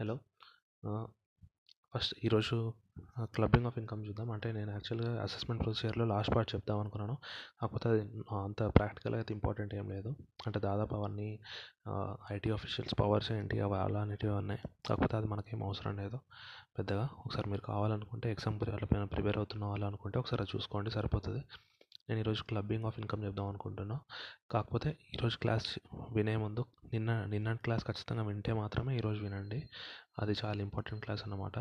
Hello. First ఈరోజు clubbing of income చూద్దాం. అంటే నేను యాక్చువల్గా అసెస్మెంట్ ప్రొసీజర్లో లాస్ట్ పార్ట్ చెప్దాం అనుకున్నాను. కాకపోతే అది అంత ప్రాక్టికల్గా అయితే ఇంపార్టెంట్ ఏం లేదు. అంటే దాదాపు అవన్నీ ఐటీ ఆఫీషియల్స్ పవర్స్ ఏంటి అవి అలాంటివి ఉన్నాయి కాకపోతే అది మనకేం అవసరం లేదు. పెద్దగా ఒకసారి మీరు కావాలనుకుంటే ఎగ్జామ్ ప్రిపేర్ అవుతున్న వాళ్ళు అనుకుంటే ఒకసారి చూసుకోండి సరిపోతుంది. నేను ఈరోజు క్లబ్బింగ్ ఆఫ్ ఇన్కమ్ చెప్దాం అనుకుంటున్నా. కాకపోతే ఈరోజు క్లాస్ వినే ముందు నిన్న నిన్న క్లాస్ ఖచ్చితంగా వింటే మాత్రమే ఈరోజు వినండి. అది చాలా ఇంపార్టెంట్ క్లాస్ అనమాట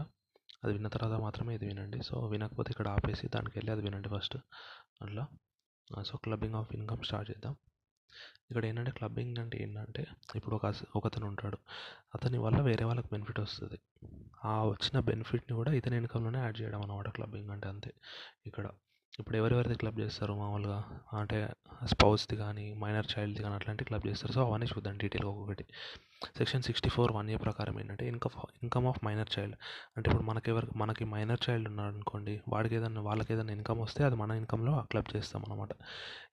అది విన్న తర్వాత మాత్రమే ఇది వినండి. సో వినకపోతే ఇక్కడ ఆపేసి దానికి వెళ్ళి అది వినండి ఫస్ట్. అట్లా so clubbing of income start చేద్దాం. ఇక్కడ ఏంటంటే క్లబ్బింగ్ అంటే ఏంటంటే ఇప్పుడు ఒక ఒకతను ఉంటాడు. అతని వల్ల వేరే వాళ్ళకి బెనిఫిట్ వస్తుంది. ఆ వచ్చిన బెనిఫిట్ని కూడా ఇతని ఇన్కమ్లోనే యాడ్ చేయడం అనమాట క్లబ్బింగ్ అంటే అంతే. ఇక్కడ. ఇప్పుడు ఎవరెవరిది క్లబ్ చేస్తారు మామూలుగా? అంటే స్పౌస్ది కానీ మైనర్ చైల్డ్ది కానీ అట్లాంటి క్లబ్ చేస్తారు. సో అవన్నీ చూద్దాం డీటెయిల్గా ఒక్కొక్కటి. Section sixty four one A ప్రకారం ఏంటంటే income income of minor child. అంటే ఇప్పుడు మనకి ఎవరికి మనకి మైనర్ చైల్డ్ ఉన్నాడు అనుకోండి వాడికి ఏదైనా వాళ్ళకి ఏదైనా ఇన్కమ్ వస్తే అది మన ఇన్కమ్లో క్లబ్ చేస్తాం అనమాట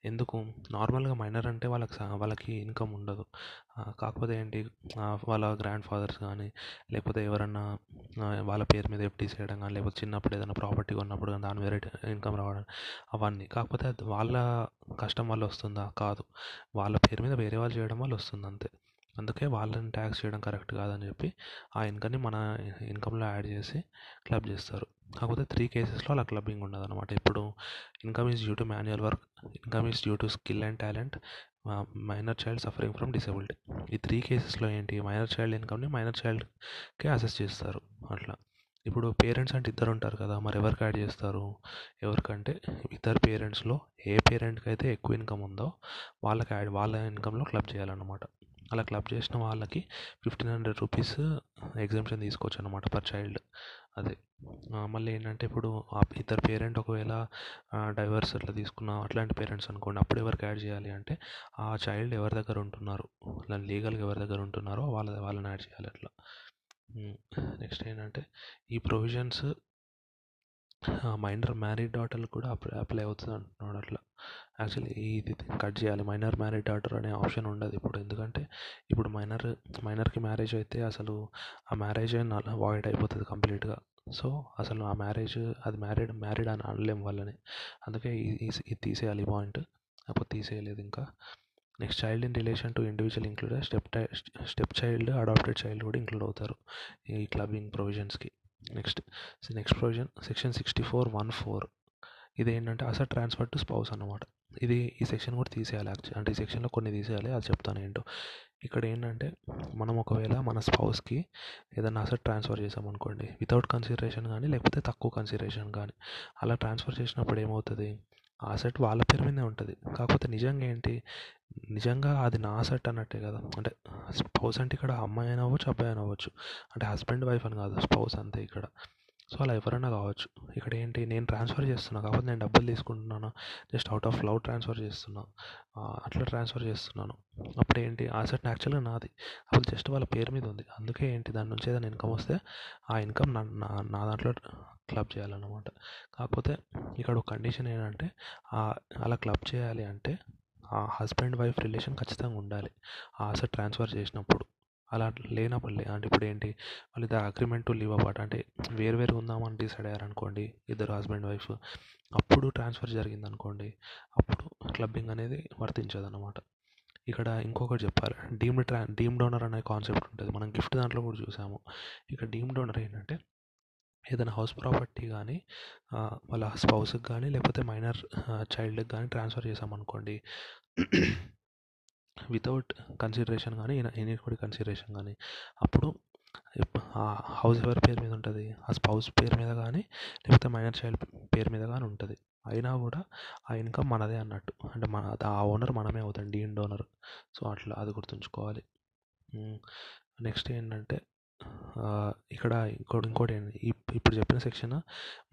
ఎందుకు? నార్మల్గా మైనర్ అంటే వాళ్ళకి వాళ్ళకి ఇన్కమ్ ఉండదు. కాకపోతే ఏంటి? వాళ్ళ గ్రాండ్ ఫాదర్స్ కానీ లేకపోతే ఎవరన్నా వాళ్ళ పేరు మీద ఎఫ్టీ చేయడం కానీ లేకపోతే చిన్నప్పుడు ఏదైనా ప్రాపర్టీ కొన్నప్పుడు కానీ దాని మీద ఇన్కమ్ రావడం అవన్నీ. కాకపోతే అది వాళ్ళ కష్టం వల్ల వస్తుందా? కాదు. వాళ్ళ పేరు మీద వేరే వాళ్ళు చేయడం వల్ల వస్తుంది అంతే. అందుకే వాళ్ళని ట్యాక్స్ చేయడం కరెక్ట్ కాదని చెప్పి ఆ ఇన్కమ్ని మన ఇన్కమ్లో యాడ్ చేసి క్లబ్ చేస్తారు. కాకపోతే త్రీ కేసెస్లో అలా క్లబ్బింగ్ ఉండదు అనమాట ఇప్పుడు income is due to manual work income is due to skill and talent minor child suffering from disability ఈ త్రీ కేసెస్లో ఏంటి? మైనర్ చైల్డ్ ఇన్కమ్ని మైనర్ చైల్డ్కే అసెస్ చేస్తారు అట్లా. ఇప్పుడు పేరెంట్స్ అంటే ఇద్దరు ఉంటారు కదా మరి ఎవరికి యాడ్ చేస్తారు? ఎవరికంటే ఇద్దరు పేరెంట్స్లో ఏ పేరెంట్కి అయితే ఎక్కువ ఇన్కమ్ ఉందో వాళ్ళకి యాడ్ వాళ్ళ ఇన్కమ్లో క్లబ్ చేయాలన్నమాట. అలా క్లబ్ చేసిన వాళ్ళకి ఫిఫ్టీన్ హండ్రెడ్ రూపీస్ ఎగ్జామ్షన్ తీసుకోవచ్చు అనమాట పర్ చైల్డ్. అదే. మళ్ళీ ఏంటంటే ఇప్పుడు ఇద్దరు పేరెంట్ ఒకవేళ డైవర్స్ అట్లా తీసుకున్న అట్లాంటి పేరెంట్స్ అనుకోండి అప్పుడు ఎవరికి యాడ్ చేయాలి అంటే ఆ చైల్డ్ ఎవరి దగ్గర ఉంటున్నారు? లీగల్గా ఎవరి దగ్గర ఉంటున్నారో వాళ్ళ వాళ్ళని యాడ్ చేయాలి అట్లా. నెక్స్ట్ ఏంటంటే ఈ ప్రొవిజన్స్ మైనర్ మ్యారీడ్ డాటర్లు కూడా అప్లై అవుతుంది అంటున్నాడు అట్లా. యాక్చువల్లీ ఇది కట్ చేయాలి. మైనర్ మ్యారీడ్ డాటర్ అనే ఆప్షన్ ఉండదు ఇప్పుడు. ఎందుకంటే ఇప్పుడు మైనర్ మైనర్కి మ్యారేజ్ అయితే అసలు ఆ మ్యారేజ్ వాయిడ్ అయిపోతుంది కంప్లీట్గా. సో అసలు ఆ మ్యారేజ్ అది మ్యారీడ్ మ్యారీడ్ అని అనలేం వాళ్ళని. అందుకే ఇది తీసేయాలి ఈ పాయింట్. అప్పుడు తీసేయలేదు ఇంకా. Next child in relation to individual include step step child adopted child కూడా ఇంక్లూడ్ అవుతారు ఈ clubbing ప్రొవిజన్స్కి. Next next provision section sixty four one four. ఇది ఏంటంటే అసెట్ ట్రాన్స్ఫర్ టు స్పౌస్ అనమాట ఇది ఈ సెక్షన్ కూడా తీసేయాలి యాక్చువల్ అంటే ఈ సెక్షన్లో కొన్ని తీసేయాలి అది చెప్తాను ఏంటో. ఇక్కడ ఏంటంటే మనం ఒకవేళ మన స్పౌస్కి ఏదైనా అసెట్ ట్రాన్స్ఫర్ చేసామనుకోండి వితౌట్ కన్సిడరేషన్ కానీ లేకపోతే తక్కువ కన్సిడరేషన్ కానీ అలా ట్రాన్స్ఫర్ చేసినప్పుడు ఏమవుతుంది? ఆ అసెట్ వాళ్ళ పేరు మీదే ఉంటుంది. కాకపోతే నిజంగా ఏంటి? నిజంగా అది నా అసెట్ అన్నట్టే కదా. అంటే స్పౌస్ అంటే ఇక్కడ అమ్మాయి అని అవ్వచ్చు అబ్బాయి అని అవ్వచ్చు. అంటే హస్బెండ్ వైఫ్ అని కాదు స్పౌస్ అంతే ఇక్కడ. సో అలా ఎవరైనా కావచ్చు. ఇక్కడ ఏంటి నేను ట్రాన్స్ఫర్ చేస్తున్నా కాబట్టి నేను డబ్బులు తీసుకుంటున్నాను? Just out of love transfer చేస్తున్నా. అట్లా ట్రాన్స్ఫర్ చేస్తున్నాను. అప్పుడు ఏంటి ఆ సెట్ యాక్చువల్గా నాది. అప్పుడు జస్ట్ వాళ్ళ పేరు మీద ఉంది. అందుకే ఏంటి దాని నుంచి ఏదైనా ఇన్కమ్ వస్తే ఆ ఇన్కమ్ నా నా దాంట్లో క్లబ్ చేయాలన్నమాట. కాకపోతే ఇక్కడ ఒక కండిషన్ ఏంటంటే అలా క్లబ్ చేయాలి అంటే ఆ హస్బెండ్ వైఫ్ రిలేషన్ ఖచ్చితంగా ఉండాలి. ఆ అసెట్ ట్రాన్స్ఫర్ చేసినప్పుడు. అలా లేనప్పుడు అంటే ఇప్పుడు ఏంటి వాళ్ళిద్దరు అగ్రిమెంట్ టు లివ్ అపార్ట్ అంటే వేరు వేరు ఉందామని డిసైడ్ అయ్యారనుకోండి ఇద్దరు హస్బెండ్ వైఫ్ అప్పుడు ట్రాన్స్ఫర్ జరిగింది అనుకోండి అప్పుడు క్లబ్బింగ్ అనేది వర్తించదు అనమాట ఇక్కడ ఇంకొకటి చెప్పాలి డీమ్డ్ ట్రా డీమ్ డోనర్ అనే కాన్సెప్ట్ ఉంటుంది. మనం గిఫ్ట్ దాంట్లో కూడా చూసాము. ఇక డీమ్ డోనర్ ఏంటంటే ఏదైనా హౌస్ ప్రాపర్టీ కానీ వాళ్ళ స్పౌస్కి కానీ లేకపోతే మైనర్ చైల్డ్కి కానీ ట్రాన్స్ఫర్ చేసామనుకోండి వితౌట్ కన్సిడరేషన్ కానీ ఎనీ కూడా కన్సిడరేషన్ కానీ అప్పుడు ఆ హౌస్ ఎవరి పేరు మీద ఉంటుంది? ఆ స్పౌస్ పేరు మీద కానీ లేకపోతే మైనర్ చైల్డ్ పేరు మీద కానీ ఉంటుంది. అయినా కూడా ఆ ఇన్కమ్ మనదే అన్నట్టు. అంటే మన ఆ ఓనర్ మనమే అవుతాం డీన్ డోనర్ సో అట్లా అది గుర్తుంచుకోవాలి. నెక్స్ట్ ఏంటంటే ఇక్కడ ఇంకోటి ఇంకోటి ఇప్పుడు చెప్పిన సెక్షన్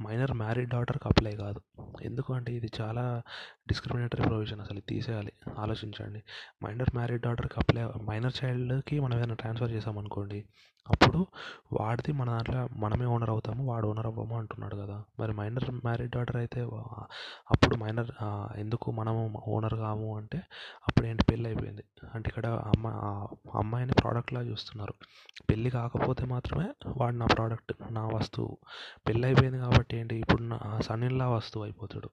మైనర్ మ్యారీడ్ డాటర్కి అప్లై కాదు. ఎందుకు అంటే ఇది చాలా డిస్క్రిమినేటరీ ప్రొవిజన్ అసలు తీసేయాలి. ఆలోచించండి. మైనర్ మ్యారీడ్ డాటర్కి అప్లై మైనర్ చైల్డ్కి మనం ఏదైనా ట్రాన్స్ఫర్ చేసామనుకోండి అప్పుడు వాడిది మన దాంట్లో మనమే ఓనర్ అవుతాము వాడు ఓనర్ అవ్వము అంటున్నాడు కదా. మరి మైనర్ మ్యారీడ్ డాటర్ అయితే అప్పుడు మైనర్ ఎందుకు మనము ఓనర్ కాము అంటే అప్పుడు ఏంటి పెళ్ళి అయిపోయింది. అంటే ఇక్కడ అమ్మ అమ్మాయిని ప్రోడక్ట్లా చూస్తున్నారు. పెళ్ళి కాకపోతే మాత్రమే వాడు నా ప్రోడక్ట్ నా వస్తువు. పెళ్ళి అయిపోయింది కాబట్టి ఏంటి ఇప్పుడు నా సన్ ఇన్లా వస్తువు అయిపోతాడు.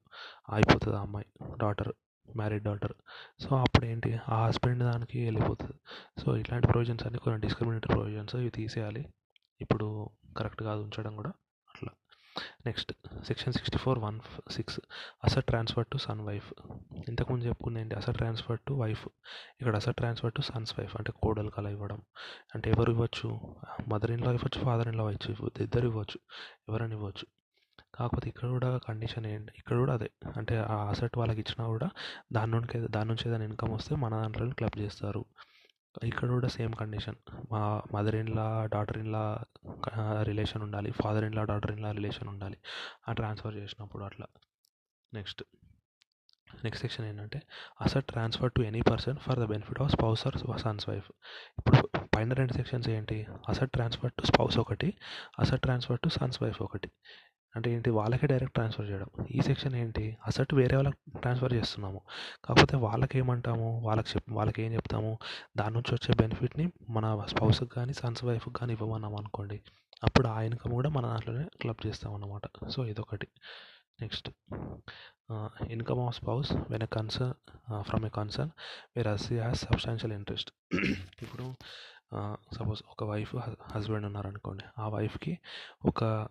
అయిపోతుంది ఆ అమ్మాయి. డాటర్ మ్యారీడ్ డాటర్ సో అప్పుడు ఏంటి ఆ హస్బెండ్ దానికి వెళ్ళిపోతుంది. సో ఇట్లాంటి ప్రొవిజన్స్ అన్ని కొన్ని డిస్క్రిమినేటరీ ప్రొవిజన్స్ ఇవి తీసేయాలి. ఇప్పుడు కరెక్ట్ కాదు ఉంచడం కూడా అట్లా. Next section sixty four one six asset transfer to son wife ఇంతకుముందు చెప్పుకున్న ఏంటి? అసెట్ ట్రాన్స్ఫర్ టు వైఫ్ ఇక్కడ asset transfer to son's wife అంటే కోడలు కల ఇవ్వడం. అంటే ఎవరు ఇవ్వచ్చు? మదర్ ఇన్ లా ఇవ్వచ్చు ఫాదర్ ఇన్ లా ఇవ్వచ్చు ఇద్దరు ఇవ్వచ్చు. ఎవరైనా ఇవ్వచ్చు. కాకపోతే ఇక్కడ కూడా కండిషన్ ఏంటి ఇక్కడ కూడా అదే. అంటే ఆ అసెట్ వాళ్ళకి ఇచ్చినా కూడా దాని నుంచి దాని నుంచి ఏదైనా ఇన్కమ్ వస్తే మన దాంట్లో క్లబ్ చేస్తారు. ఇక్కడ కూడా సేమ్ కండిషన్ మా mother in law daughter in law relation ఉండాలి. Father in law daughter in law relation ఉండాలి. ఆ ట్రాన్స్ఫర్ చేసినప్పుడు అట్లా. నెక్స్ట్ నెక్స్ట్ సెక్షన్ ఏంటంటే asset transfer to any person for the benefit of spouse or son's wife ఇప్పుడు పైన రెండు sections ఏంటి? అసెట్ ట్రాన్స్ఫర్ టు స్పౌస్ ఒకటి asset transfer to son's wife ఒకటి. అంటే ఏంటి వాళ్ళకే డైరెక్ట్ ట్రాన్స్ఫర్ చేయడం. ఈ సెక్షన్ ఏంటి? అసెట్ వేరే వాళ్ళకి ట్రాన్స్ఫర్ చేస్తున్నాము. కాకపోతే వాళ్ళకి ఏమంటాము వాళ్ళకి చెప్ వాళ్ళకి ఏం చెప్తాము? దాని నుంచి వచ్చే బెనిఫిట్ని మన స్పౌస్కి కానీ సన్స్ వైఫ్కి కానీ ఇవ్వమన్నాం అనుకోండి అప్పుడు ఆ ఇన్కమ్ కూడా మన దాంట్లోనే క్లబ్ చేస్తామన్నమాట. సో ఇదొకటి. Next. Income of spouse when a concern from a concern where as has substantial interest. ఇప్పుడు సపోజ్ ఒక వైఫ్ హస్బెండ్ ఉన్నారనుకోండి. ఆ వైఫ్కి ఒక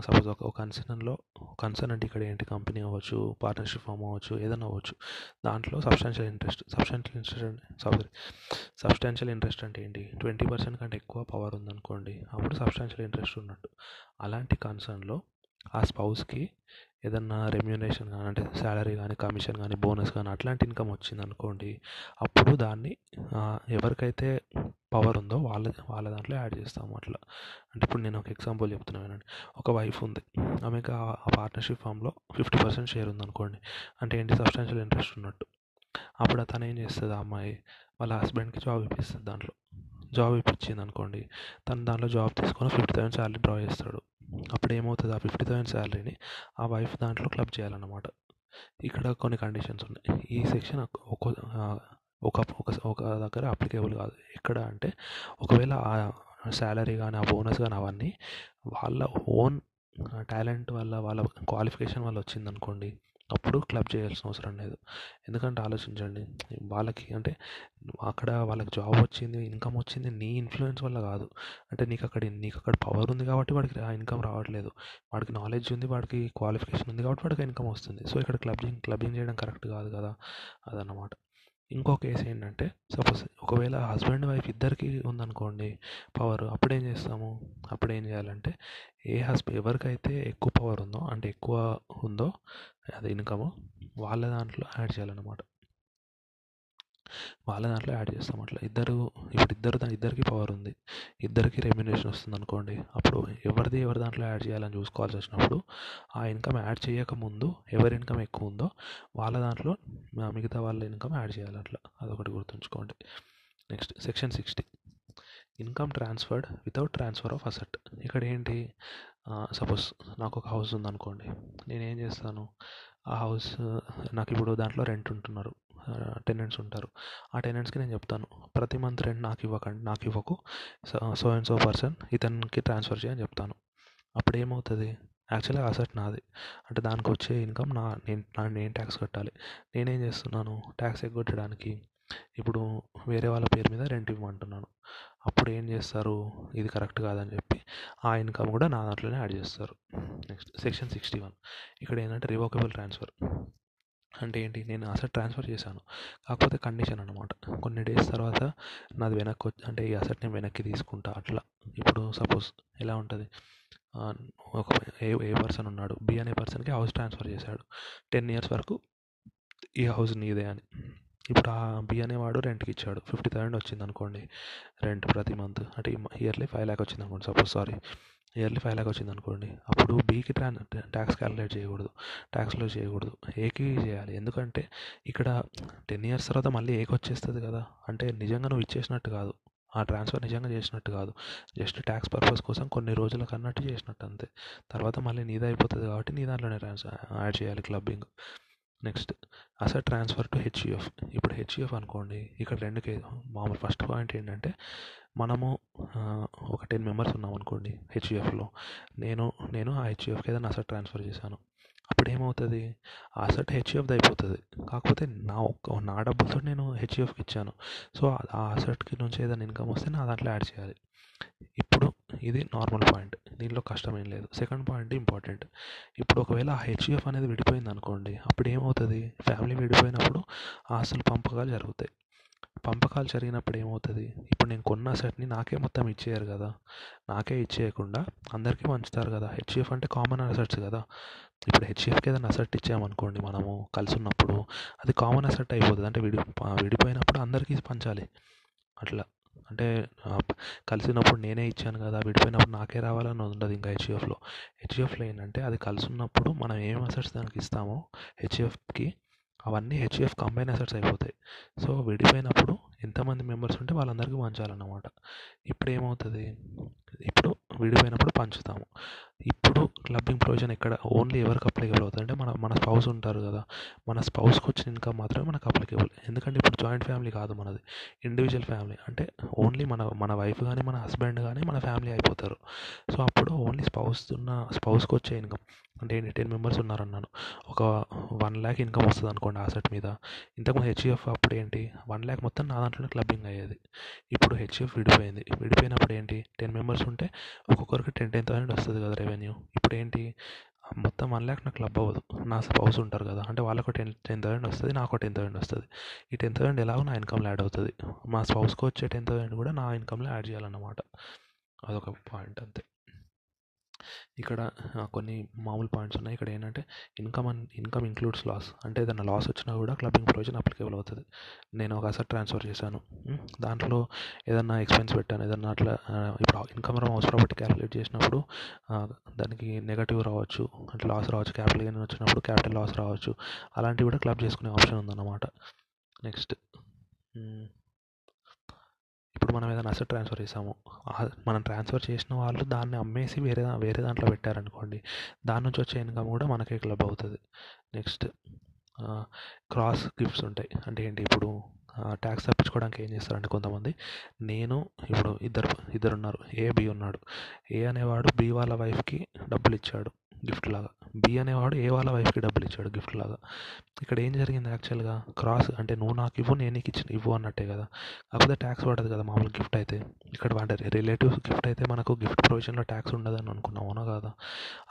సపోజ్ ఒక ఒక కన్సర్న్లో కన్సర్న్ అంటే ఇక్కడ ఏంటి? కంపెనీ అవ్వచ్చు పార్ట్నర్షిప్ ఫామ్ అవ్వచ్చు ఏదైనా అవ్వచ్చు. దాంట్లో సబ్స్టాన్షియల్ ఇంట్రెస్ట్ సబ్స్టాన్షియల్ ఇంట్రెస్ట్ అంటే సారీ సబ్స్టాన్షియల్ ఇంట్రెస్ట్ అంటే ఏంటి? ట్వంటీ పర్సెంట్ కంటే ఎక్కువ పవర్ ఉందనుకోండి అప్పుడు సబ్స్టాన్షియల్ ఇంట్రెస్ట్ ఉన్నట్టు. అలాంటి కన్సర్న్లో ఆ స్పౌస్కి ఏదన్నా రెమ్యూనరేషన్ కానీ అంటే శాలరీ కానీ కమిషన్ కానీ బోనస్ కానీ అట్లాంటి ఇన్కమ్ వచ్చింది అనుకోండి అప్పుడు దాన్ని ఎవరికైతే పవర్ ఉందో వాళ్ళ వాళ్ళ దాంట్లో యాడ్ చేస్తాము అట్లా. అంటే ఇప్పుడు నేను ఒక ఎగ్జాంపుల్ చెప్తున్నాను ఒక వైఫ్ ఉంది. ఆమెకు ఆ పార్ట్నర్షిప్ ఫామ్లో ఫిఫ్టీ పర్సెంట్ షేర్ ఉందనుకోండి. అంటే ఏంటి? సబ్స్టాన్షియల్ ఇంట్రెస్ట్ ఉన్నట్టు. అప్పుడు తను ఏం చేస్తుంది? ఆ అమ్మాయి వాళ్ళ హస్బెండ్కి జాబ్ ఇప్పిస్తుంది దాంట్లో. జాబ్ ఇప్పించింది అనుకోండి తను దాంట్లో జాబ్ తీసుకొని ఫిఫ్టీ థౌసండ్ శాలరీ డ్రా చేస్తాడు. అప్పుడు ఏమవుతుంది ఆ ఫిఫ్టీ థౌసండ్ శాలరీని ఆ వైఫ్ దాంట్లో క్లబ్ చేయాలన్నమాట. ఇక్కడ కొన్ని కండిషన్స్ ఉన్నాయి. ఈ సెక్షన్ ఒక ఒక ఒక ఒక దగ్గర అప్లికేబుల్ కాదు. ఎక్కడ అంటే ఒకవేళ ఆ శాలరీ కానీ ఆ బోనస్ కానీ అవన్నీ వాళ్ళ ఓన్ టాలెంట్ వల్ల వాళ్ళ క్వాలిఫికేషన్ వల్ల వచ్చిందనుకోండి అప్పుడు క్లబ్ చేయాల్సిన అవసరం లేదు. ఎందుకంటే ఆలోచించండి వాళ్ళకి అంటే అక్కడ వాళ్ళకి జాబ్ వచ్చింది ఇన్కమ్ వచ్చింది నీ ఇన్ఫ్లుయెన్స్ వల్ల కాదు. అంటే నీకు అక్కడ నీకు అక్కడ పవర్ ఉంది కాబట్టి వాడికి ఆ ఇన్కమ్ రావట్లేదు. వాడికి నాలెడ్జ్ ఉంది వాడికి క్వాలిఫికేషన్ ఉంది కాబట్టి వాడికి ఇన్కమ్ వస్తుంది. సో ఇక్కడ క్లబ్బింగ్ క్లబ్బింగ్ చేయడం కరెక్ట్ కాదు కదా అదన్నమాట. ఇంకో కేసు ఏంటంటే సపోజ్ ఒకవేళ హస్బెండ్ వైఫ్ ఇద్దరికి ఉందనుకోండి పవర్ అప్పుడు ఏం చేస్తాము? అప్పుడు ఏం చేయాలంటే ఏ హస్బెండ్ ఎవరికైతే ఎక్కువ పవర్ ఉందో అంటే ఎక్కువ ఉందో అది ఇన్కమ్ వాళ్ళ దాంట్లో యాడ్ చేయాలన్నమాట. వాళ్ళ దాంట్లో యాడ్ చేస్తాం అట్లా. ఇద్దరు ఇప్పుడు ఇద్దరు ఇద్దరికి పవర్ ఉంది. ఇద్దరికి రెమ్యునేషన్ వస్తుంది అనుకోండి అప్పుడు ఎవరిది ఎవరి దాంట్లో యాడ్ చేయాలని చూసుకోవాల్సి వచ్చినప్పుడు ఆ ఇన్కమ్ యాడ్ చేయకముందు ఎవరి ఇన్కమ్ ఎక్కువ ఉందో వాళ్ళ దాంట్లో మిగతా వాళ్ళ ఇన్కమ్ యాడ్ చేయాలి అట్లా. అదొకటి గుర్తుంచుకోండి. Next section sixty. Income transferred without transfer of asset. ఇక్కడ ఏంటి? సపోజ్ నాకు ఒక హౌస్ ఉందనుకోండి నేనేం చేస్తాను? ఆ హౌస్ నాకు ఇప్పుడు దాంట్లో రెంట్ ఉంటున్నారు. టెనెంట్స్ ఉంటారు. ఆ టెనెంట్స్కి నేను చెప్తాను. ప్రతి మంత్ రెంట్ నాకు ఇవ్వకండి నాకు ఇవ్వకు. సో అండ్ సో పర్సన్ ఇతనికి ట్రాన్స్ఫర్ చేయని చెప్తాను. అప్పుడు ఏమవుతుంది? యాక్చువల్గా అసెట్ నాది. అంటే దానికి వచ్చే ఇన్కమ్ నా నేను నేను ట్యాక్స్ కట్టాలి. నేనేం చేస్తున్నాను? ట్యాక్స్ ఎగ్గొట్టడానికి ఇప్పుడు వేరే వాళ్ళ పేరు మీద రెంట్ ఇవ్వమంటున్నాను. అప్పుడు ఏం చేస్తారు? ఇది కరెక్ట్ కాదని చెప్పి ఆ ఇన్కమ్ కూడా నా దాంట్లోనే యాడ్ చేస్తారు. నెక్స్ట్ సెక్షన్ సిక్స్టీ వన్ ఇక్కడ ఏంటంటే రివోకబుల్ ట్రాన్స్ఫర్ అంటే ఏంటి? నేను అసెట్ ట్రాన్స్ఫర్ చేశాను. కాకపోతే కండిషన్ అనమాట కొన్ని డేస్ తర్వాత నాది వెనక్కి వచ్చి అంటే ఈ అసెట్ నేను వెనక్కి తీసుకుంటా అట్లా. ఇప్పుడు సపోజ్ ఎలా ఉంటుంది? ఒక ఏ ఏ పర్సన్ ఉన్నాడు. బి అనే పర్సన్కి హౌస్ ట్రాన్స్ఫర్ చేశాడు. టెన్ ఇయర్స్ వరకు ఈ హౌస్ నీదే అని. ఇప్పుడు ఆ బి అనేవాడు రెంట్కి ఇచ్చాడు. ఫిఫ్టీ థౌసండ్ వచ్చింది అనుకోండి రెంట్ ప్రతి మంత్. అంటే ఇయర్లీ ఫైవ్ ల్యాక్ వచ్చింది అనుకోండి suppose sorry. Yearly five lakh వచ్చింది అనుకోండి అప్పుడు బీకి ట్రాన్ ట్యాక్స్ క్యాలిక్యులేట్ చేయకూడదు ట్యాక్స్లో చేయకూడదు ఏకి చేయాలి. ఎందుకంటే ఇక్కడ టెన్ ఇయర్స్ తర్వాత మళ్ళీ ఏకి వచ్చేస్తుంది కదా. అంటే నిజంగా నువ్వు ఇచ్చేసినట్టు కాదు. ఆ ట్రాన్స్ఫర్ నిజంగా చేసినట్టు కాదు. జస్ట్ ట్యాక్స్ పర్పస్ కోసం కొన్ని రోజులకు అన్నట్టు చేసినట్టు అంతే. తర్వాత మళ్ళీ నీది అయిపోతుంది కాబట్టి నీ దాంట్లోనే యాడ్ చేయాలి clubbing. Next asset transfer to HUF. ఇప్పుడు హెచ్ఈఎఫ్ అనుకోండి ఇక్కడ రెండు కే మామూలు ఫస్ట్ పాయింట్ ఏంటంటే మనము ఒక టెన్ మెంబర్స్ ఉన్నాం అనుకోండి హెచ్యుఎఫ్లో నేను నేను ఆ హెచ్యుఎఫ్కి ఏదైనా అసెట్ ట్రాన్స్ఫర్ చేశాను. అప్పుడు ఏమవుతుంది ఆ అసెట్ హెచ్యుఎఫ్ది అయిపోతుంది. కాకపోతే నా ఒక్క నా డబ్బులతో నేను హెచ్యుఎఫ్కి ఇచ్చాను. సో ఆ అసెట్కి నుంచి ఏదైనా ఇన్కమ్ వస్తే నా దాంట్లో యాడ్ చేయాలి. ఇప్పుడు ఇది నార్మల్ పాయింట్. దీనిలో కష్టం ఏం లేదు. Second point important. ఇప్పుడు ఒకవేళ ఆ హెచ్యుఎఫ్ అనేది విడిపోయింది అనుకోండి అప్పుడు ఏమవుతుంది ఫ్యామిలీ విడిపోయినప్పుడు ఆస్తులు పంపకాలు జరుగుతాయి. పంపకాలు జరిగినప్పుడు ఏమవుతుంది ఇప్పుడు నేను కొన్న సెట్ని నాకే మొత్తం ఇచ్చేయరు కదా. నాకే ఇచ్చేయకుండా అందరికీ పంచుతారు కదా. హెచ్ఈఎఫ్ అంటే కామన్ అసెట్స్ కదా. ఇప్పుడు హెచ్ఎఫ్కి ఏదైనా అసెట్ ఇచ్చామనుకోండి మనము కలిసి ఉన్నప్పుడు అది కామన్ అసెట్ అయిపోతుంది. అంటే విడి విడిపోయినప్పుడు అందరికీ పంచాలి. అట్లా. అంటే కలిసినప్పుడు నేనే ఇచ్చాను కదా విడిపోయినప్పుడు నాకే రావాలని ఉండదు ఇంకా హెచ్ఎఫ్లో హెచ్యుఎఫ్లో ఏంటంటే అది కలిసి ఉన్నప్పుడు మనం ఏం అసెట్స్ దానికి ఇస్తామో హెచ్ఈఎఫ్కి అవన్నీ హెచ్యుఎఫ్ కంబైన్ అసెట్స్ అయిపోతాయి. సో విడిపోయినప్పుడు ఎంతమంది మెంబర్స్ ఉంటే వాళ్ళందరికీ పంచాలన్నమాట. ఇప్పుడు ఏమవుతుంది ఇప్పుడు విడిపోయినప్పుడు పంచుతాము. ఇప్పుడు క్లబ్బింగ్ ప్రొవిజన్ ఎక్కడ ఓన్లీ ఎవరికి అప్లికేబుల్ అవుతుంది? అంటే మన మన స్పౌస్ ఉంటారు కదా. మన స్పౌస్కి వచ్చిన ఇన్కమ్ మాత్రమే మనకు అప్లికేబుల్ ఎందుకంటే ఇప్పుడు జాయింట్ ఫ్యామిలీ కాదు మనది. ఇండివిజువల్ ఫ్యామిలీ అంటే ఓన్లీ మన మన వైఫ్ కానీ మన హస్బెండ్ కానీ మన ఫ్యామిలీ అయిపోతారు. సో అప్పుడు ఓన్లీ స్పౌస్ ఉన్న స్పౌస్కి వచ్చే ఇన్కమ్ అంటే ఏంటి? టెన్ మెంబర్స్ ఉన్నారన్నాను. ఒక వన్ ల్యాక్ ఇన్కమ్ వస్తుంది అనుకోండి ఆ మీద. ఇంతకుముందు హెచ్ఈఎఫ్ అప్పుడు ఏంటి? వన్ ల్యాక్ మొత్తం నా దాంట్లోనే క్లబ్బింగ్ అయ్యేది. ఇప్పుడు హెచ్ఈఎఫ్ విడిపోయింది. విడిపోయినప్పుడు ఏంటి? టెన్ మెంబర్స్ ఉంటే ఒక్కొక్కరికి టెన్ టెన్ థౌసండ్ వస్తుంది కదా రెవెన్యూ ఇప్పుడు ఏంటి మొత్తం వన్ ల్యాక్ నాకు క్లబ్ అవ్వదు. నా స్పౌస్ ఉంటారు కదా అంటే వాళ్ళకు టెన్ టెన్ థౌసండ్ వస్తుంది నాకు టెన్ థౌసండ్ వస్తుంది. ఈ టెన్ థౌసండ్ ఎలాగో నా ఇన్కమ్లో యాడ్ అవుతుంది. మా స్పౌస్కి వచ్చే టెన్ థౌసండ్ కూడా నా ఇన్కమ్లో యాడ్ చేయాలన్నమాట. అదొక పాయింట్ అంతే. ఇక్కడ కొన్ని మామూలు పాయింట్స్ ఉన్నాయి. ఇక్కడ ఏంటంటే income and income includes loss అంటే ఏదైనా లాస్ వచ్చినా కూడా క్లబ్బింగ్ ప్రొవిజన్ అప్లికేబుల్ అవుతుంది. నేను ఒక అసెట్ ట్రాన్స్ఫర్ చేశాను. దాంట్లో ఏదన్నా ఎక్స్పెన్స్ పెట్టాను ఏదన్నా అట్లా ఇప్పుడు income from house property calculate చేసినప్పుడు దానికి నెగటివ్ రావచ్చు. అంటే లాస్ రావచ్చు క్యాపిటల్ గెయిన్ వచ్చినప్పుడు క్యాపిటల్ లాస్ రావచ్చు. అలాంటివి కూడా క్లబ్ చేసుకునే ఆప్షన్ ఉందన్నమాట. నెక్స్ట్ ఇప్పుడు మనం ఏదైనా అసెట్ ట్రాన్స్ఫర్ చేసాము మనం ట్రాన్స్ఫర్ చేసిన వాళ్ళు దాన్ని అమ్మేసి వేరే వేరే దాంట్లో పెట్టారనుకోండి దాని నుంచి వచ్చే ఇన్కమ్ కూడా మనకే క్లబ్ అవుతుంది. నెక్స్ట్ క్రాస్ గిఫ్ట్స్ ఉంటాయి. అంటే ఏంటి ఇప్పుడు ట్యాక్స్ తప్పించుకోవడానికి ఏం చేస్తారంటే కొంతమంది నేను ఇప్పుడు ఇద్దరు ఇద్దరు ఉన్నారు ఏ బి ఉన్నాడు. ఏ అనేవాడు బి వాళ్ళ వైఫ్కి డబ్బులు ఇచ్చాడు. గిఫ్ట్ లాగా బి అనేవాడు ఏ వాళ్ళ వైఫ్కి డబ్బులు ఇచ్చాడు గిఫ్ట్ లాగా ఇక్కడ ఏం జరిగింది యాక్చువల్గా? క్రాస్ అంటే నువ్వు నాకు ఇవ్వు నేను నీకు ఇచ్చిన ఇవ్వు అన్నట్టే కదా. కాకపోతే ట్యాక్స్ పడదు కదా మామూలు గిఫ్ట్ అయితే. ఇక్కడ అంటే రిలేటివ్స్ గిఫ్ట్ అయితే మనకు గిఫ్ట్ ప్రొవిజన్లో ట్యాక్స్ ఉండదని అనుకున్నాం అవునా కదా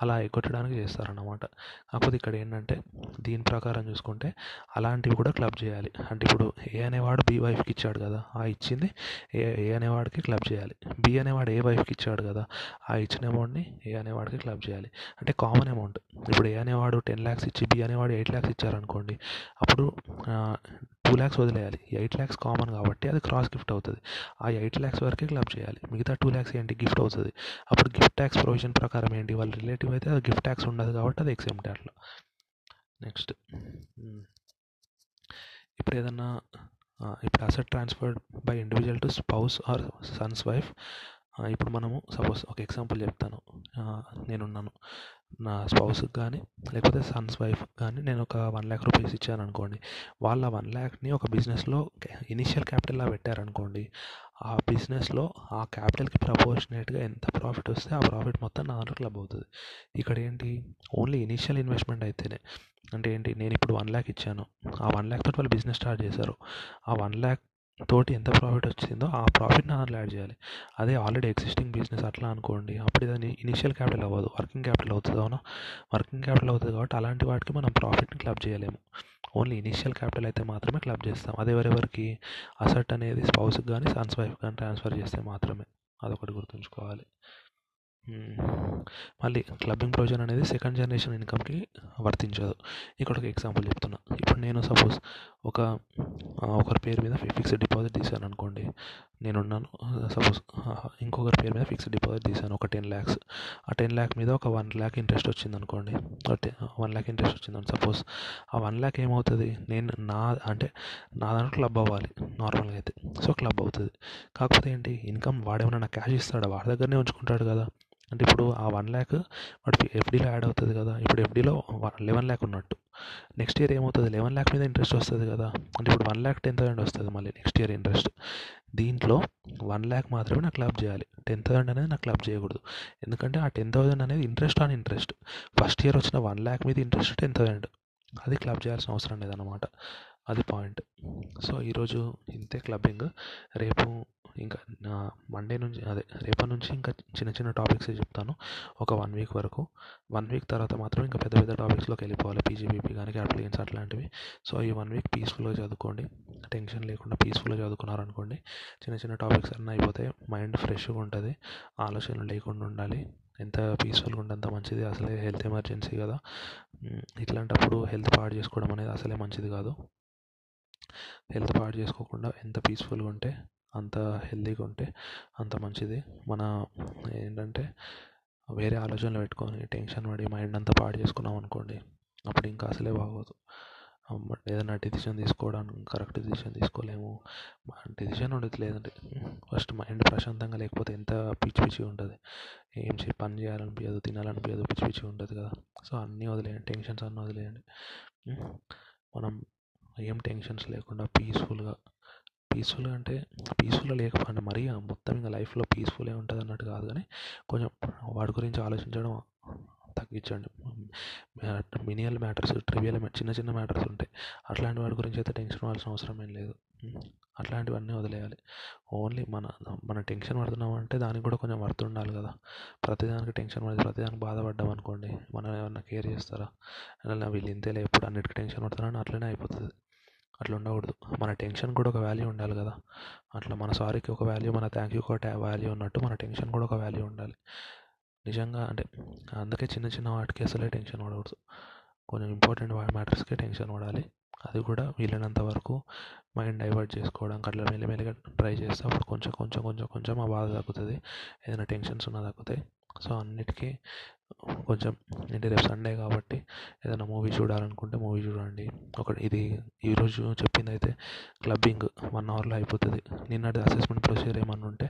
అలా ఎగ్గొట్టడానికి చేస్తారన్నమాట. కాకపోతే ఇక్కడ ఏంటంటే దీని ప్రకారం చూసుకుంటే అలాంటివి కూడా క్లబ్ చేయాలి. అంటే ఇప్పుడు ఏ అనేవాడు బి వైఫ్కి ఇచ్చాడు కదా ఆ ఇచ్చింది ఏ ఏ అనేవాడికి క్లబ్ చేయాలి. బి అనేవాడు ఏ వైఫ్కి ఇచ్చాడు కదా ఆ ఇచ్చిన అమౌంట్ని ఏ అనేవాడికి క్లబ్ చేయాలి. అంటే కామన్ అమౌంట్ ఇప్పుడు ఏ అనేవాడు టెన్ ల్యాక్స్ ఇచ్చి బి అనేవాడు ఎయిట్ ల్యాక్స్ ఇచ్చారనుకోండి అప్పుడు టూ ల్యాక్స్ వదిలేయాలి. ఎయిట్ ల్యాక్స్ కామన్ కాబట్టి అది క్రాస్ గిఫ్ట్ అవుతుంది. ఆ ఎయిట్ ల్యాక్స్ వరకే క్లబ్ చేయాలి. మిగతా టూ ల్యాక్స్ ఏంటి? గిఫ్ట్ అవుతుంది. అప్పుడు గిఫ్ట్ ట్యాక్స్ ప్రొవిజన్ ప్రకారం ఏంటి? వాళ్ళ రిలేటివ్ అయితే అది గిఫ్ట్ ట్యాక్స్ ఉండదు కాబట్టి అది ఎక్సెప్ట్ అట్లా. Next hmm. ఇప్పుడు ఏదన్నా ఇప్పుడు asset transferred by individual to spouse or son's wife ఇప్పుడు మనము సపోజ్ ఒక ఎగ్జాంపుల్ చెప్తాను. నేనున్నాను. నా స్పౌస్కి కానీ లేకపోతే సన్స్ వైఫ్ కానీ నేను ఒక వన్ ల్యాక్ రూపీస్ ఇచ్చాను అనుకోండి వాళ్ళ వన్ ల్యాక్ని ఒక బిజినెస్లో ఇనిషియల్ క్యాపిటల్లా పెట్టారనుకోండి. ఆ బిజినెస్లో ఆ క్యాపిటల్కి ప్రపోర్షనేట్గా ఎంత ప్రాఫిట్ వస్తే ఆ ప్రాఫిట్ మొత్తం నా దాంట్లో క్లబ్ అవుతుంది. ఇక్కడ ఏంటి? ఓన్లీ ఇనిషియల్ ఇన్వెస్ట్మెంట్ అయితేనే. అంటే ఏంటి? నేను ఇప్పుడు వన్ ల్యాక్ ఇచ్చాను. ఆ వన్ ల్యాక్ తోటి వాళ్ళు బిజినెస్ స్టార్ట్ చేశారు. ఆ వన్ ల్యాక్ తోటి ఎంత ప్రాఫిట్ వచ్చిందో ఆ ప్రాఫిట్ని దాంట్లో యాడ్ చేయాలి. అదే ఆల్రెడీ ఎగ్జిస్టింగ్ బిజినెస్ అట్లా అనుకోండి అప్పుడు ఇది ఇనిషియల్ క్యాపిటల్ అవ్వదు వర్కింగ్ క్యాపిటల్ అవుతుంది అవునా వర్కింగ్ క్యాపిటల్ అవుతుంది కాబట్టి అలాంటి వాటికి మనం ప్రాఫిట్ని క్లబ్ చేయలేము. ఓన్లీ ఇనిషియల్ క్యాపిటల్ అయితే మాత్రమే క్లబ్ చేస్తాం. అదే ఎవరెవరికి అసెట్ అనేది స్పౌస్కి కానీ సన్స్ వైఫ్ కానీ ట్రాన్స్ఫర్ చేస్తే మాత్రమే. అదొకటి గుర్తుంచుకోవాలి. మళ్ళీ క్లబ్బింగ్ ప్రొవిజన్ అనేది సెకండ్ జనరేషన్ ఇన్కమ్కి వర్తించదు. ఇక్కడ ఒక ఎగ్జాంపుల్ చెప్తున్నా. ఇప్పుడు నేను సపోజ్ ఒక ఒకరి పేరు మీద ఫిక్స్డ్ డిపాజిట్ తీశాను అనుకోండి. నేనున్నాను సపోజ్ ఇంకొకరి పేరు మీద ఫిక్స్డ్ డిపాజిట్ తీసాను ఒక టెన్ ల్యాక్స్ ఆ టెన్ ల్యాక్ మీద ఒక వన్ ల్యాక్ ఇంట్రెస్ట్ వచ్చింది అనుకోండి. వన్ ల్యాక్ ఇంట్రెస్ట్ వచ్చిందని సపోజ్ ఆ వన్ ల్యాక్ ఏమవుతుంది? నేను నా అంటే నా దాంట్లో క్లబ్ అవ్వాలి నార్మల్గా అయితే. సో క్లబ్ అవుతుంది. కాకపోతే ఏంటి? ఇన్కమ్ వాడేమన్నా నాకు క్యాష్ ఇస్తాడు? వాడి దగ్గరనే ఉంచుకుంటాడు కదా. అంటే ఇప్పుడు ఆ వన్ ల్యాక్ వాడు ఎఫ్డీలో యాడ్ అవుతుంది కదా ఇప్పుడు ఎఫ్డీలో లెవెన్ ల్యాక్ ఉన్నట్టు. నెక్స్ట్ ఇయర్ ఏమవుతుంది? లెవెన్ ల్యాక్ మీద ఇంట్రెస్ట్ వస్తుంది కదా. అంటే ఇప్పుడు వన్ ల్యాక్ టెన్ థౌసండ్ వస్తుంది మళ్ళీ నెక్స్ట్ ఇయర్ ఇంట్రెస్ట్ దీంట్లో వన్ ల్యాక్ మాత్రమే నాకు క్లబ్ చేయాలి. టెన్ థౌసండ్ అనేది నాకు క్లబ్ చేయకూడదు. ఎందుకంటే ఆ టెన్ థౌసండ్ అనేది interest on interest first year వచ్చిన వన్ ల్యాక్ మీద ఇంట్రెస్ట్ టెన్ థౌసండ్ అది క్లబ్ చేయాల్సిన అవసరం లేదన్నమాట. అది పాయింట్. సో ఈరోజు ఇంతే క్లబ్బింగ్. రేపు ఇంకా మండే నుంచి అదే రేపటి నుంచి ఇంకా చిన్న చిన్న టాపిక్స్ చెప్తాను. ఒక వన్ వీక్ వరకు. వన్ వీక్ తర్వాత మాత్రం ఇంకా పెద్ద పెద్ద టాపిక్స్లోకి వెళ్ళిపోవాలి. పీజీబీపీ కానీ క్యాపిటల్ అట్లాంటివి. సో ఈ వన్ వీక్ పీస్ఫుల్గా చదువుకోండి. టెన్షన్ లేకుండా పీస్ఫుల్గా చదువుకున్నారనుకోండి చిన్న చిన్న టాపిక్స్ అన్నీ అయిపోతే మైండ్ ఫ్రెష్గా ఉంటుంది. ఆలోచనలు లేకుండా ఉండాలి. ఎంత పీస్ఫుల్గా ఉంటే అంత మంచిది. అసలే హెల్త్ ఎమర్జెన్సీ కదా. ఇట్లాంటప్పుడు హెల్త్ పాడు చేసుకోవడం అనేది అసలే మంచిది కాదు. హెల్త్ పాడు చేసుకోకుండా ఎంత పీస్ఫుల్గా ఉంటే అంత హెల్తీగా ఉంటే అంత మంచిది. మన ఏంటంటే వేరే ఆలోచనలు పెట్టుకొని టెన్షన్ పడి మైండ్ అంతా పాడు చేసుకున్నాం అనుకోండి అప్పుడు ఇంకా అసలే బాగోదు. ఏదైనా డెసిషన్ తీసుకోవడానికి కరెక్ట్ డెసిషన్ తీసుకోలేము. డెసిషన్ ఉండదు లేదంటే ఫస్ట్ మైండ్ ప్రశాంతంగా లేకపోతే ఎంత పిచ్చి పిచ్చి ఉంటుంది. ఏం చే పని చేయాలనిపించదు తినాలనిపించదు పిచ్చి పిచ్చి ఉంటుంది కదా. సో అన్నీ వదిలేయండి టెన్షన్స్ అన్నీ వదిలేయండి. మనం ఏం టెన్షన్స్ లేకుండా పీస్ఫుల్గా పీస్ఫుల్గా అంటే పీస్ఫుల్గా లేకపోయినా మరీ మొత్తం ఇంకా లైఫ్లో పీస్ఫుల్గా ఉంటుంది అన్నట్టు కాదు కానీ కొంచెం వాటి గురించి ఆలోచించడం తగ్గించండి. మినియల్ మ్యాటర్స్ ట్రివియల్ చిన్న చిన్న మ్యాటర్స్ ఉంటాయి అట్లాంటి వాటి గురించి అయితే టెన్షన్ పడాల్సిన అవసరం ఏం లేదు. అట్లాంటివన్నీ వదిలేయాలి. ఓన్లీ మన మన టెన్షన్ పడుతున్నాం అంటే దానికి కూడా కొంచెం వర్త్ ఉండాలి కదా. ప్రతిదానికి టెన్షన్ పడి ప్రతిదానికి బాధపడ్డాం అనుకోండి మనం ఏమన్నా కేర్ చేస్తారా? అలా వీళ్ళు ఇంతేలే ఎప్పుడు అన్నిటికీ టెన్షన్ పడుతున్నారని అట్లనే అయిపోతుంది. అట్లా ఉండకూడదు. మన టెన్షన్ కూడా ఒక వాల్యూ ఉండాలి కదా. అట్లా మన సారీకి ఒక వాల్యూ మన థ్యాంక్ యూ ఒక వాల్యూ ఉన్నట్టు మన టెన్షన్ కూడా ఒక వాల్యూ ఉండాలి. నిజంగా అంటే అందుకే చిన్న చిన్న వాటికి అసలే టెన్షన్ పడకూడదు. కొంచెం ఇంపార్టెంట్ మ్యాటర్స్కే టెన్షన్ పడాలి. అది కూడా వీలైనంత వరకు మైండ్ డైవర్ట్ చేసుకోవడానికి అట్లా మెల్లమెల్లగా ట్రై చేస్తే అప్పుడు కొంచెం కొంచెం కొంచెం కొంచెం ఆ బాధ తగ్గుతుంది. ఏదైనా టెన్షన్స్ ఉన్నా తగ్గుతాయి. సో అన్నిటికీ కొంచెం ఏంటి రేపు సండే కాబట్టి ఏదైనా మూవీ చూడాలనుకుంటే మూవీ చూడండి. ఒకటి ఇది ఈరోజు చెప్పింది అయితే క్లబ్బింగ్ వన్ అవర్లో అయిపోతుంది. నిన్నటి అసెస్మెంట్ ప్రొసీజర్ ఏమన్నా ఉంటే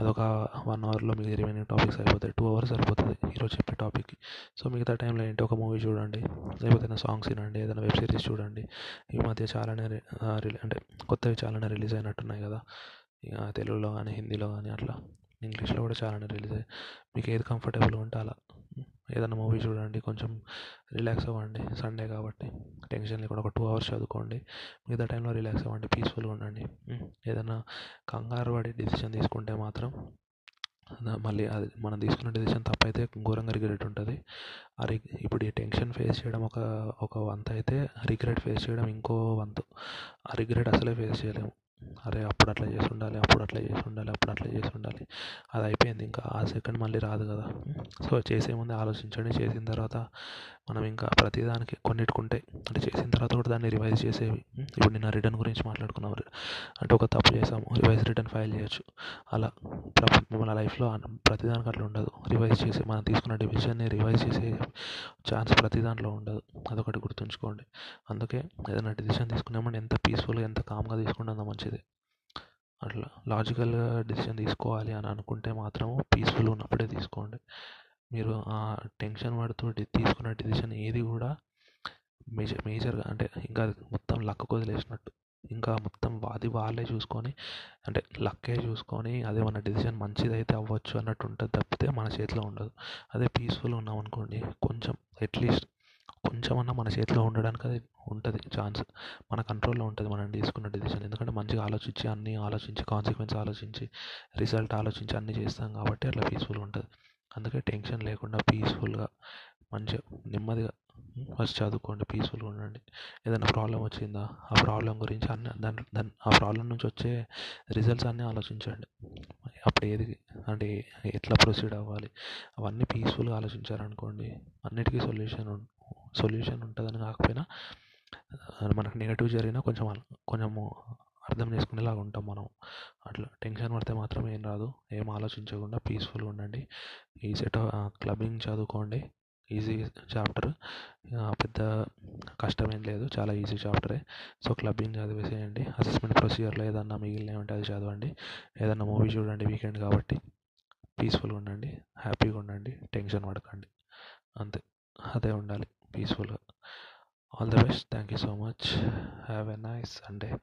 అదొక వన్ అవర్లో మీకు రిమైనింగ్ టాపిక్స్ అయిపోతాయి. టూ అవర్స్ సరిపోతుంది ఈరోజు చెప్పే టాపిక్కి సో మిగతా టైంలో ఏంటి ఒక మూవీ చూడండి. లేకపోతే ఏదైనా సాంగ్స్ వినండి ఏదైనా వెబ్ సిరీస్ చూడండి. ఈ మధ్య చాలానే అంటే కొత్తవి చాలానే రిలీజ్ అయినట్టున్నాయి కదా. ఇక తెలుగులో కానీ హిందీలో కానీ అట్లా. ఇంగ్లీష్లో కూడా చాలానే రిలీజ్ అయ్యాయి మీకు ఏది కంఫర్టబుల్గా ఉంటే అలా. ఏదైనా మూవీ చూడండి కొంచెం రిలాక్స్ అవ్వండి. సండే కాబట్టి టెన్షన్ లేకుండా ఒక టూ అవర్స్ చదువుకోండి. మిగతా టైంలో రిలాక్స్ అవ్వండి పీస్ఫుల్గా ఉండండి. ఏదైనా కంగారు పడి డెసిషన్ తీసుకుంటే మాత్రం మళ్ళీ అది మనం తీసుకున్న డెసిషన్ తప్పైతే ఘోరంగా రిగ్రెట్ ఉంటుంది. ఆ రి ఇప్పుడు ఈ టెన్షన్ ఫేస్ చేయడం ఒక ఒక వంత అయితే రిగ్రెట్ ఫేస్ చేయడం ఇంకో వంతు. ఆ రిగ్రెట్ అసలే ఫేస్ చేయలేము. అరే అప్పుడు అట్లా చేసి ఉండాలి అప్పుడు అట్లా చేసి ఉండాలి అప్పుడు అట్లా చేసి ఉండాలి అది అయిపోయింది ఇంకా. ఆ సెకండ్ మళ్ళీ రాదు కదా. సో చేసే ముందే ఆలోచించండి. చేసిన తర్వాత మనం ఇంకా ప్రతిదానికి కొన్నిటికి ఉంటాయి అంటే చేసిన తర్వాత కూడా దాన్ని రివైజ్ చేసేవి. ఇప్పుడు నిన్న రిటర్న్ గురించి మాట్లాడుకున్నాం. అంటే ఒక తప్పు చేసాము రివైజ్ రిటర్న్ ఫైల్ చేయొచ్చు. అలా మన లైఫ్లో ప్రతిదానికి అట్లా ఉండదు. రివైజ్ చేసి మనం తీసుకున్న డివిజన్ని రివైజ్ చేసే ఛాన్స్ ప్రతి దాంట్లో ఉండదు. అదొకటి గుర్తుంచుకోండి. అందుకే ఏదైనా డిసిషన్ తీసుకున్నామంటే ఎంత పీస్ఫుల్గా ఎంత కామ్గా తీసుకుంటే అంత మంచిది. అట్లా లాజికల్గా డిసిషన్ తీసుకోవాలి అని అనుకుంటే మాత్రము పీస్ఫుల్ ఉన్నప్పుడే తీసుకోండి. మీరు ఆ టెన్షన్ పడుతూ తీసుకున్న డిసిషన్ ఏది కూడా మేజర్ మేజర్గా అంటే ఇంకా మొత్తం లక్కు వదిలేసినట్టు. ఇంకా మొత్తం అది వాళ్ళే చూసుకొని అంటే లక్కే చూసుకొని అదే మన డెసిషన్ మంచిదైతే అవ్వచ్చు అన్నట్టు ఉంటుంది తప్పితే మన చేతిలో ఉండదు. అదే పీస్ఫుల్గా ఉన్నాం అనుకోండి కొంచెం అట్లీస్ట్ కొంచెమన్నా మన చేతిలో ఉండడానికి అది ఉంటుంది ఛాన్స్ మన కంట్రోల్లో ఉంటుంది మనం తీసుకున్న డెసిషన్ ఎందుకంటే మంచిగా ఆలోచించి అన్నీ ఆలోచించి కాన్సిక్వెన్స్ ఆలోచించి రిజల్ట్ ఆలోచించి అన్నీ చేస్తాం కాబట్టి అట్లా పీస్ఫుల్గా ఉంటుంది. అందుకే టెన్షన్ లేకుండా పీస్ఫుల్గా మంచిగా నెమ్మదిగా ఫస్ట్ చదువుకోండి పీస్ఫుల్గా ఉండండి. ఏదైనా ప్రాబ్లం వచ్చిందా? ఆ ప్రాబ్లం గురించి అన్ని దాని దాని ఆ ప్రాబ్లం నుంచి వచ్చే రిజల్ట్స్ అన్నీ ఆలోచించండి. అప్పుడు ఏది అంటే ఎట్లా ప్రొసీడ్ అవ్వాలి? అవన్నీ పీస్ఫుల్గా ఆలోచించారనుకోండి అన్నిటికీ సొల్యూషన్ సొల్యూషన్ ఉంటుందని కాకపోయినా మనకు నెగటివ్ జరిగినా కొంచెం కొంచెము అర్థం చేసుకునేలాగా ఉంటాం మనం. అట్లా టెన్షన్ పడితే మాత్రం ఏం రాదు. ఏం ఆలోచించకుండా పీస్ఫుల్గా ఉండండి. ఈ సెట్ క్లబ్బింగ్ చదువుకోండి. ఈజీ చాప్టర్ పెద్ద కష్టమేం లేదు. చాలా ఈజీ చాప్టరే సో క్లబ్బింగ్ చదివేసేయండి. అసెస్మెంట్ ప్రొసీజర్లో ఏదన్నా మిగిలినవి ఉంటే అది చదవండి. ఏదన్నా మూవీ చూడండి వీకెండ్ కాబట్టి. పీస్ఫుల్గా ఉండండి. హ్యాపీగా ఉండండి. టెన్షన్ పడకండి. అంతే. అదే ఉండాలి. పీస్ఫుల్గా all the best thank you so much have a nice Sunday